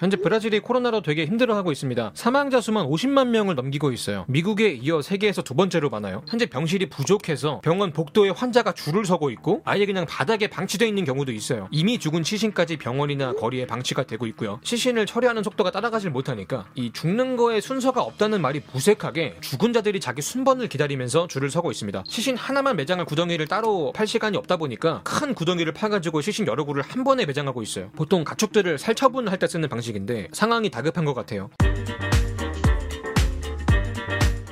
현재 브라질이 코로나로 되게 힘들어하고 있습니다. 사망자 수만 50만 명을 넘기고 있어요. 미국에 이어 세계에서 두 번째로 많아요. 현재 병실이 부족해서 병원 복도에 환자가 줄을 서고 있고 아예 그냥 바닥에 방치되어 있는 경우도 있어요. 이미 죽은 시신까지 병원이나 거리에 방치가 되고 있고요. 시신을 처리하는 속도가 따라가질 못하니까 이 죽는 거에 순서가 없다는 말이 무색하게 죽은 자들이 자기 순번을 기다리면서 줄을 서고 있습니다. 시신 하나만 매장할 구덩이를 따로 팔 시간이 없다 보니까 큰 구덩이를 파가지고 시신 여러 구를 한 번에 매장하고 있어요. 보통 가축들을 살처분할 때 쓰는 방식 인데 상황이 다급한 것 같아요.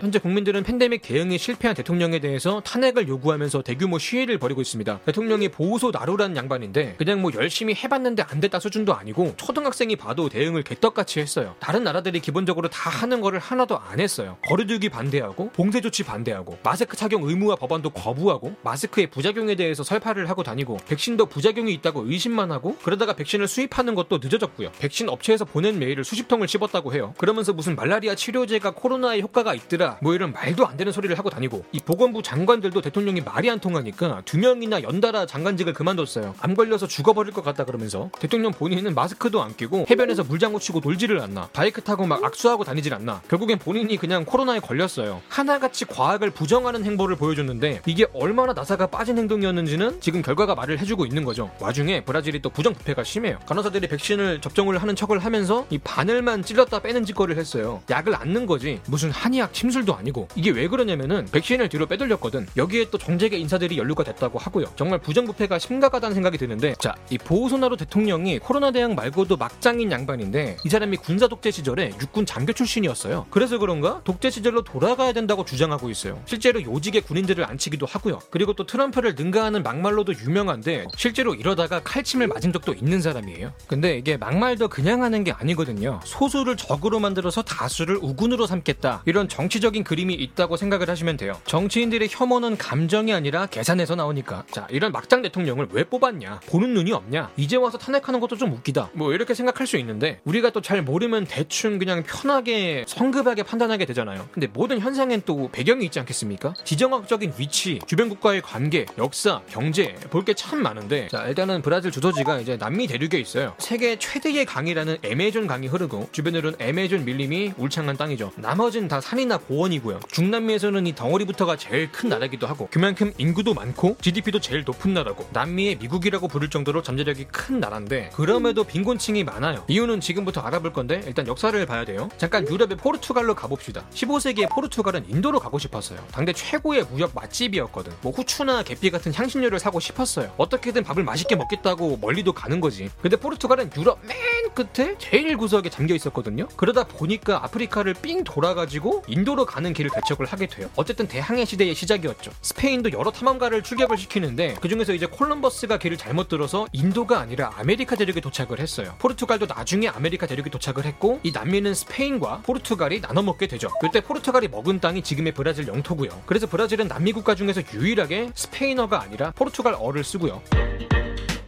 현재 국민들은 팬데믹 대응에 실패한 대통령에 대해서 탄핵을 요구하면서 대규모 시위를 벌이고 있습니다. 대통령이 보호소 나루라는 양반인데 그냥 뭐 열심히 해봤는데 안 됐다 수준도 아니고 초등학생이 봐도 대응을 개떡같이 했어요. 다른 나라들이 기본적으로 다 하는 거를 하나도 안 했어요. 거리두기 반대하고 봉쇄 조치 반대하고 마스크 착용 의무화 법안도 거부하고 마스크의 부작용에 대해서 설파를 하고 다니고 백신도 부작용이 있다고 의심만 하고 그러다가 백신을 수입하는 것도 늦어졌고요. 백신 업체에서 보낸 메일을 수십 통을 씹었다고 해요. 그러면서 무슨 말라리아 치료제가 코로나에 효과가 있더라 뭐 이런 말도 안 되는 소리를 하고 다니고 이 보건부 장관들도 대통령이 말이 안 통하니까 두 명이나 연달아 장관직을 그만뒀어요. 암 걸려서 죽어버릴 것 같다 그러면서 대통령 본인은 마스크도 안 끼고 해변에서 물장구 치고 놀지를 않나 바이크 타고 막 악수하고 다니질 않나 결국엔 본인이 그냥 코로나에 걸렸어요. 하나같이 과학을 부정하는 행보를 보여줬는데 이게 얼마나 나사가 빠진 행동이었는지는 지금 결과가 말을 해주고 있는 거죠. 와중에 브라질이 또 부정부패가 심해요. 간호사들이 백신을 접종을 하는 척을 하면서 이 바늘만 찔렀다 빼는 짓거리를 했어요. 약을 앓는 거지 무슨 한의학 침술 술도 아니고 이게 왜 그러냐면은 백신을 뒤로 빼돌렸거든. 여기에 또 정재계 인사들이 연루가 됐다고 하고요. 정말 부정부패가 심각하다는 생각이 드는데 자 이 보호소나루 대통령이 코로나 대응 말고도 막장인 양반인데 이 사람이 군사 독재 시절에 육군 장교 출신이었어요. 그래서 그런가? 독재 시절로 돌아가야 된다고 주장하고 있어요. 실제로 요직의 군인들을 안치기도 하고요. 그리고 또 트럼프를 능가하는 막말로도 유명한데 실제로 이러다가 칼침을 맞은 적도 있는 사람이에요. 근데 이게 막말도 그냥 하는 게 아니거든요. 소수를 적으로 만들어서 다수를 우군으로 삼겠다. 이런 정치적인 정치적인 그림이 있다고 생각을 하시면 돼요. 정치인들의 혐오는 감정이 아니라 계산에서 나오니까. 자, 이런 막장 대통령을 왜 뽑았냐? 보는 눈이 없냐? 이제 와서 탄핵하는 것도 좀 웃기다. 뭐 이렇게 생각할 수 있는데 우리가 또 잘 모르면 대충 그냥 편하게 성급하게 판단하게 되잖아요. 근데 모든 현상엔 또 배경이 있지 않겠습니까? 지정학적인 위치, 주변 국가의 관계, 역사, 경제 볼 게 참 많은데 자, 일단은 브라질 주소지가 이제 남미 대륙에 있어요. 세계 최대의 강이라는 아마존 강이 흐르고 주변으로는 아마존 밀림이 울창한 땅이죠. 나머진 다 산이나 고원 원이고요. 중남미에서는 이 덩어리부터가 제일 큰 나라기도 하고 그만큼 인구도 많고 GDP도 제일 높은 나라고 남미의 미국이라고 부를 정도로 잠재력이 큰 나라인데 그럼에도 빈곤층이 많아요. 이유는 지금부터 알아볼 건데 일단 역사를 봐야 돼요. 잠깐 유럽의 포르투갈로 가봅시다. 15세기에 포르투갈은 인도로 가고 싶었어요. 당대 최고의 무역 맛집이었거든. 뭐 후추나 계피 같은 향신료를 사고 싶었어요. 어떻게든 밥을 맛있게 먹겠다고 멀리도 가는 거지. 근데 포르투갈은 유럽 맨 끝에 제일 구석에 잠겨 있었거든요. 그러다 보니까 아프리카를 삥 돌아가지고 인도로 가 가는 길을 개척을 하게 돼요. 어쨌든 대항해 시대의 시작이었죠. 스페인도 여러 탐험가를 출격을 시키는데 그중에서 이제 콜럼버스가 길을 잘못 들어서 인도가 아니라 아메리카 대륙에 도착을 했어요. 포르투갈도 나중에 아메리카 대륙에 도착을 했고 이 남미는 스페인과 포르투갈이 나눠 먹게 되죠. 그때 포르투갈이 먹은 땅이 지금의 브라질 영토고요. 그래서 브라질은 남미 국가 중에서 유일하게 스페인어가 아니라 포르투갈어를 쓰고요.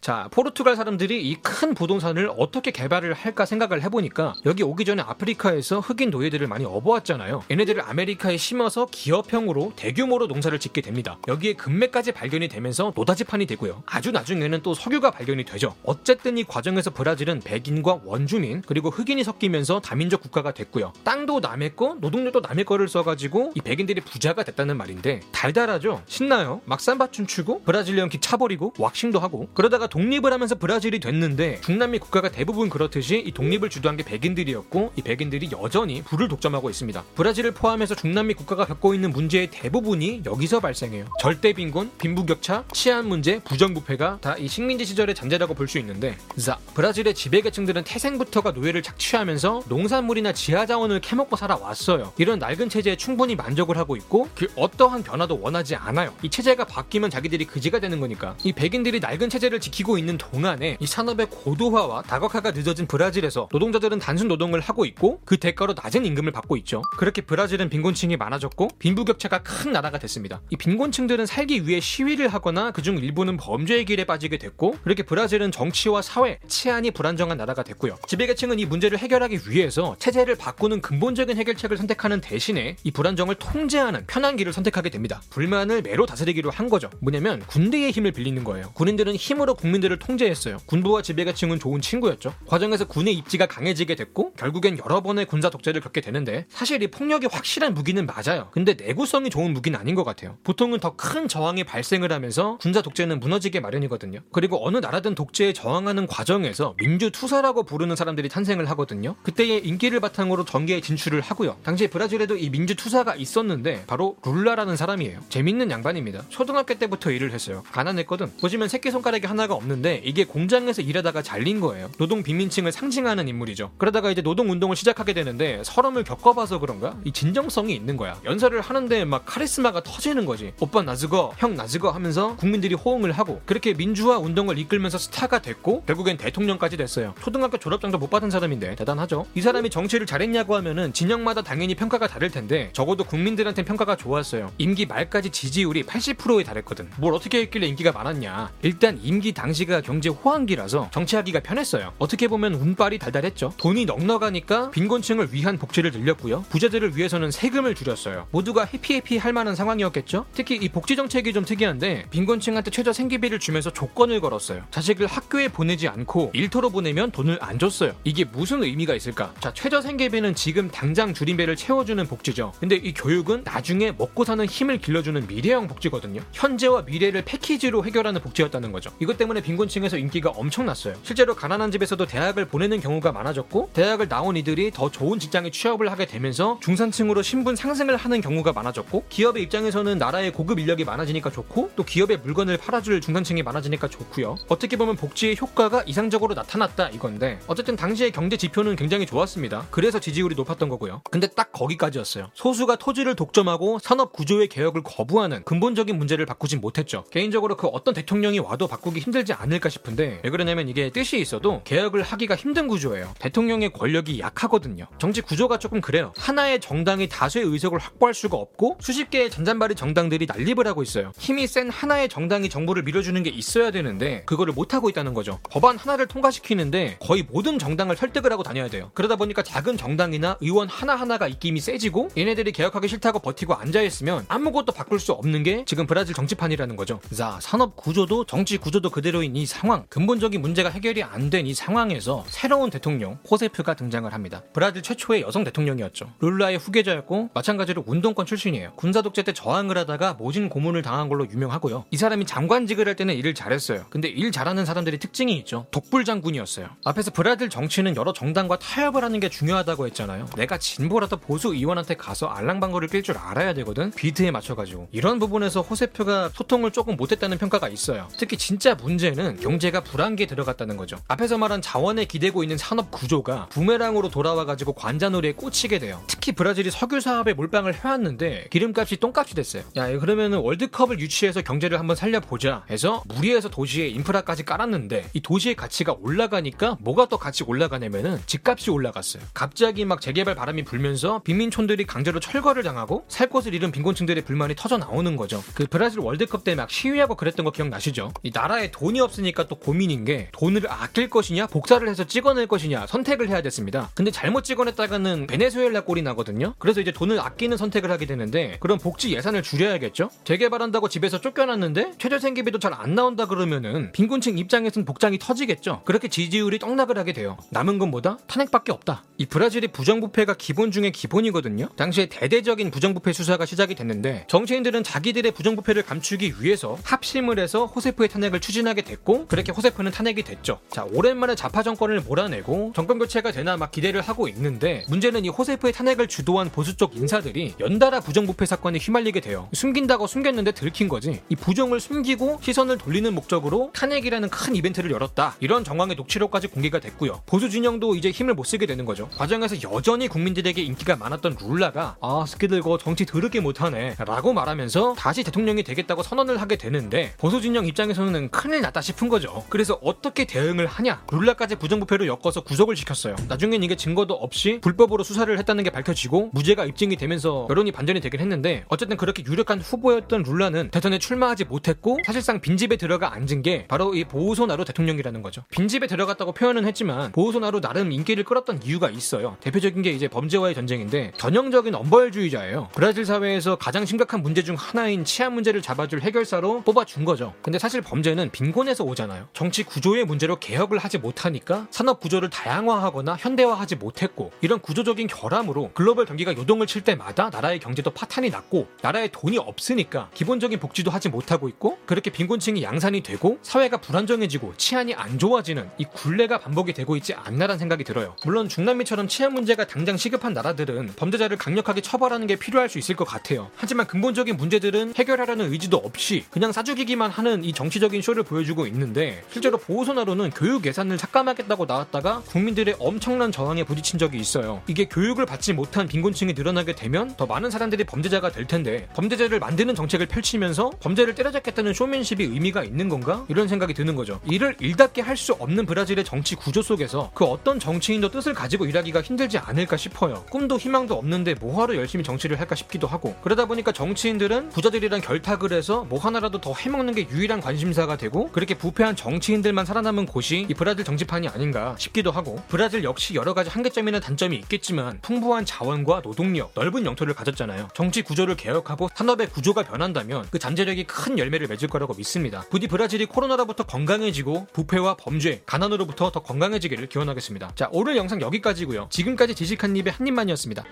자, 포르투갈 사람들이 이 큰 부동산을 어떻게 개발을 할까 생각을 해보니까 여기 오기 전에 아프리카에서 흑인 노예들을 많이 업어왔잖아요. 얘네들을 아메리카에 심어서 기업형으로 대규모로 농사를 짓게 됩니다. 여기에 금맥까지 발견이 되면서 노다지판이 되고요. 아주 나중에는 또 석유가 발견이 되죠. 어쨌든 이 과정에서 브라질은 백인과 원주민 그리고 흑인이 섞이면서 다민족 국가가 됐고요. 땅도 남의 거, 노동력도 남의 거를 써가지고 이 백인들이 부자가 됐다는 말인데 달달하죠? 신나요? 막 삼바 춤추고 Brazilian kick 차버리고 waxing도 하고 그러다가 독립을 하면서 브라질이 됐는데 중남미 국가가 대부분 그렇듯이 이 독립을 주도한 게 백인들이었고 이 백인들이 여전히 부를 독점하고 있습니다. 브라질을 포함해서 중남미 국가가 겪고 있는 문제의 대부분이 여기서 발생해요. 절대 빈곤, 빈부격차, 치안 문제, 부정부패가 다 이 식민지 시절의 잔재라고 볼 수 있는데 자, 브라질의 지배계층들은 태생부터가 노예를 착취하면서 농산물이나 지하자원을 캐먹고 살아왔어요. 이런 낡은 체제에 충분히 만족을 하고 있고 그 어떠한 변화도 원하지 않아요. 이 체제가 바뀌면 자기들이 그지가 되는 거니까 이 백인들이 낡은 체제를 지키 지키고 있는 동안에 이 산업의 고도화와 다각화가 늦어진 브라질에서 노동자들은 단순 노동을 하고 있고 그 대가로 낮은 임금을 받고 있죠. 그렇게 브라질은 빈곤층이 많아졌고 빈부격차가 큰 나라가 됐습니다. 이 빈곤층들은 살기 위해 시위를 하거나 그중 일부는 범죄의 길에 빠지게 됐고 그렇게 브라질은 정치와 사회, 치안이 불안정한 나라가 됐고요. 지배계층은 이 문제를 해결하기 위해서 체제를 바꾸는 근본적인 해결책을 선택하는 대신에 이 불안정을 통제하는 편한 길을 선택하게 됩니다. 불만을 매로 다스리기로 한 거죠. 뭐냐면 군대의 힘을 빌리는 거예요. 군인들은 힘으로 국 국민들을 통제했어요. 군부와 지배계층은 좋은 친구였죠. 과정에서 군의 입지가 강해지게 됐고 결국엔 여러 번의 군사 독재를 겪게 되는데 사실 이 폭력이 확실한 무기는 맞아요. 근데 내구성이 좋은 무기는 아닌 것 같아요. 보통은 더 큰 저항이 발생을 하면서 군사 독재는 무너지게 마련이거든요. 그리고 어느 나라든 독재에 저항하는 과정에서 민주 투사라고 부르는 사람들이 탄생을 하거든요. 그때의 인기를 바탕으로 전개에 진출을 하고요. 당시에 브라질에도 이 민주 투사가 있었는데 바로 룰라라는 사람이에요. 재밌는 양반입니다. 초등학교 때부터 일을 했어요. 가난했거든. 보시면 새끼손가락이 하나가 없는데 이게 공장에서 일하다가 잘린 거예요. 노동 빈민층을 상징하는 인물이죠. 그러다가 이제 노동 운동을 시작하게 되는데 서름을 겪어봐서 그런가? 이 진정성이 있는 거야. 연설을 하는데 막 카리스마가 터지는 거지. 오빠 나즈거, 형 나즈거 하면서 국민들이 호응을 하고 그렇게 민주화 운동을 이끌면서 스타가 됐고 결국엔 대통령까지 됐어요. 초등학교 졸업장도 못 받은 사람인데 대단하죠. 이 사람이 정치를 잘했냐고 하면은 진영마다 당연히 평가가 다를 텐데 적어도 국민들한테 평가가 좋았어요. 임기 말까지 지지율이 80%에 달했거든. 뭘 어떻게 했길래 인기가 많았냐? 일단 임기 당 시가 경제 호황기라서 정치하기가 편했어요. 어떻게 보면 운빨이 달달했죠. 돈이 넉넉하니까 빈곤층을 위한 복지를 늘렸고요. 부자들을 위해서는 세금을 줄였어요. 모두가 해피해피 할 만한 상황이었겠죠? 특히 이 복지 정책이 좀 특이한데 빈곤층한테 최저 생계비를 주면서 조건을 걸었어요. 자식을 학교에 보내지 않고 일터로 보내면 돈을 안 줬어요. 이게 무슨 의미가 있을까? 자, 최저 생계비는 지금 당장 줄인 배를 채워주는 복지죠. 근데 이 교육은 나중에 먹고 사는 힘을 길러주는 미래형 복지거든요. 현재와 미래를 패키지로 해결하는 복지였다는 거죠. 이것 때문에 빈곤층에서 인기가 엄청났어요. 실제로 가난한 집에서도 대학을 보내는 경우가 많아졌고 대학을 나온 이들이 더 좋은 직장에 취업을 하게 되면서 중산층으로 신분 상승을 하는 경우가 많아졌고 기업의 입장에서는 나라의 고급 인력이 많아지니까 좋고 또 기업의 물건을 팔아줄 중산층이 많아지니까 좋고요. 어떻게 보면 복지의 효과가 이상적으로 나타났다 이건데 어쨌든 당시의 경제 지표는 굉장히 좋았습니다. 그래서 지지율이 높았던 거고요. 근데 딱 거기까지였어요. 소수가 토지를 독점하고 산업 구조의 개혁을 거부하는 근본적인 문제를 바꾸진 못했죠. 개인적으로 그 어떤 대통령이 와도 바꾸기 힘들지 않을까 싶은데 왜 그러냐면 이게 뜻이 있어도 개혁을 하기가 힘든 구조예요. 대통령의 권력이 약하거든요. 정치 구조가 조금 그래요. 하나의 정당이 다수의 의석을 확보할 수가 없고 수십 개의 잔잔바리 정당들이 난립을 하고 있어요. 힘이 센 하나의 정당이 정부를 밀어주는 게 있어야 되는데 그거를 못 하고 있다는 거죠. 법안 하나를 통과시키는데 거의 모든 정당을 설득을 하고 다녀야 돼요. 그러다 보니까 작은 정당이나 의원 하나하나가 입김이 세지고 얘네들이 개혁하기 싫다고 버티고 앉아있으면 아무것도 바꿀 수 없는 게 지금 브라질 정치판이라는 거죠. 자, 산업 구조도 정치 구조도 그대로 인 이 상황, 근본적인 문제가 해결이 안 된 이 상황에서 새로운 대통령 호세프가 등장을 합니다. 브라질 최초의 여성 대통령이었죠. 룰라의 후계자였고 마찬가지로 운동권 출신이에요. 군사 독재 때 저항을 하다가 모진 고문을 당한 걸로 유명하고요. 이 사람이 장관직을 할 때는 일을 잘했어요. 근데 일 잘하는 사람들이 특징이 있죠. 독불 장군이었어요. 앞에서 브라질 정치는 여러 정당과 타협을 하는 게 중요하다고 했잖아요. 내가 진보라도 보수 의원한테 가서 알랑방귀를 낄 줄 알아야 되거든. 비위에 맞춰가지고 이런 부분에서 호세프가 소통을 조금 못했다는 평가가 있어요. 특히 진짜 문제 는 경제가 불안기에 들어갔다는 거죠. 앞에서 말한 자원에 기대고 있는 산업 구조가 부메랑으로 돌아와가지고 관자놀이에 꽂히게 돼요. 특히 브라질이 석유 사업에 몰빵을 해왔는데 기름값이 똥값이 됐어요. 야 그러면은 월드컵을 유치해서 경제를 한번 살려보자 해서 무리해서 도시에 인프라까지 깔았는데 이 도시의 가치가 올라가니까 뭐가 더 같이 올라가냐면은 집값이 올라갔어요. 갑자기 막 재개발 바람이 불면서 빈민촌들이 강제로 철거를 당하고 살 곳을 잃은 빈곤층들의 불만이 터져 나오는 거죠. 그 브라질 월드컵 때 막 시위하고 그랬던 거 기억나시죠? 이 나라에 돈이 없으니까 또 고민인 게 돈을 아낄 것이냐 복사를 해서 찍어낼 것이냐 선택을 해야 됐습니다. 근데 잘못 찍어냈다가는 베네수엘라 꼴이 나거든요. 그래서 이제 돈을 아끼는 선택을 하게 되는데 그럼 복지 예산을 줄여야겠죠? 재개발한다고 집에서 쫓겨났는데 최저 생계비도 잘 안 나온다 그러면은 빈곤층 입장에선 복장이 터지겠죠. 그렇게 지지율이 떡락을 하게 돼요. 남은 건 뭐다? 탄핵밖에 없다. 이 브라질의 부정부패가 기본 중에 기본이거든요. 당시에 대대적인 부정부패 수사가 시작이 됐는데 정치인들은 자기들의 부정부패를 감추기 위해서 합심을 해서 호세프의 탄핵을 추진하게 됐고 그렇게 호세프는 탄핵이 됐죠. 자 오랜만에 좌파 정권을 몰아내고 정권 교체가 되나 막 기대를 하고 있는데 문제는 이 호세프의 탄핵을 주도한 보수 쪽 인사들이 연달아 부정부패 사건에 휘말리게 돼요. 숨긴다고 숨겼는데 들킨 거지. 이 부정을 숨기고 시선을 돌리는 목적으로 탄핵이라는 큰 이벤트를 열었다. 이런 정황의 녹취록까지 공개가 됐고요. 보수 진영도 이제 힘을 못 쓰게 되는 거죠. 과정에서 여전히 국민들에게 인기가 많았던 룰라가 아 스키들 거 정치 더럽게 못하네 라고 말하면서 다시 대통령이 되겠다고 선언을 하게 되는데 보수 진영 입장에서는 큰일 났다 싶은 거죠. 그래서 어떻게 대응을 하냐 룰라까지 부정부패로 엮어서 구속을 시켰어요. 나중엔 이게 증거도 없이 불법으로 수사를 했다는 게 밝혀지고 무죄가 입증이 되면서 여론이 반전이 되긴 했는데 어쨌든 그렇게 유력한 후보였던 룰라는 대선에 출마하지 못했고 사실상 빈집에 들어가 앉은 게 바로 이 보우소나루 대통령이라는 거죠. 빈집에 들어갔다고 표현은 했지만 보우소나루 나름 인기를 끌었던 이유가 있어요. 대표적인 게 이제 범죄와의 전쟁인데 전형적인 엄벌주의자예요. 브라질 사회에서 가장 심각한 문제 중 하나인 치안 문제를 잡아줄 해결사로 뽑아준 거죠. 근데 사실 범죄는 빈곤 에서 오잖아요. 정치 구조의 문제로 개혁을 하지 못하니까 산업 구조를 다양화하거나 현대화하지 못했고 이런 구조적인 결함으로 글로벌 경기가 요동을 칠 때마다 나라의 경제도 파탄이 났고 나라에 돈이 없으니까 기본적인 복지도 하지 못하고 있고 그렇게 빈곤층이 양산이 되고 사회가 불안정해지고 치안이 안 좋아지는 이 굴레가 반복이 되고 있지 않나라는 생각이 들어요. 물론 중남미처럼 치안 문제가 당장 시급한 나라들은 범죄자를 강력하게 처벌하는 게 필요할 수 있을 것 같아요. 하지만 근본적인 문제들은 해결하려는 의지도 없이 그냥 싸죽이기만 하는 이 정치적인 쇼를 보여 주고 있는데 실제로 보호소나로는 교육 예산을 삭감하겠다고 나왔다가 국민들의 엄청난 저항에 부딪힌 적이 있어요. 이게 교육을 받지 못한 빈곤층이 늘어나게 되면 더 많은 사람들이 범죄자가 될 텐데 범죄자를 만드는 정책을 펼치면서 범죄를 때려잡겠다는 쇼맨십이 의미가 있는 건가? 이런 생각이 드는 거죠. 이를 일답게 할 수 없는 브라질의 정치 구조 속에서 그 어떤 정치인도 뜻을 가지고 일하기가 힘들지 않을까 싶어요. 꿈도 희망도 없는데 뭐하러 열심히 정치를 할까 싶기도 하고 그러다 보니까 정치인들은 부자들이랑 결탁을 해서 뭐 하나라도 더 해먹는 게 유일한 관심사가 되고 그렇게 부패한 정치인들만 살아남은 곳이 이 브라질 정치판이 아닌가 싶기도 하고 브라질 역시 여러 가지 한계점이나 단점이 있겠지만 풍부한 자원과 노동력, 넓은 영토를 가졌잖아요. 정치 구조를 개혁하고 산업의 구조가 변한다면 그 잠재력이 큰 열매를 맺을 거라고 믿습니다. 부디 브라질이 코로나로부터 건강해지고 부패와 범죄, 가난으로부터 더 건강해지기를 기원하겠습니다. 자, 오늘 영상 여기까지고요. 지금까지 지식한 입의 한 입만이었습니다.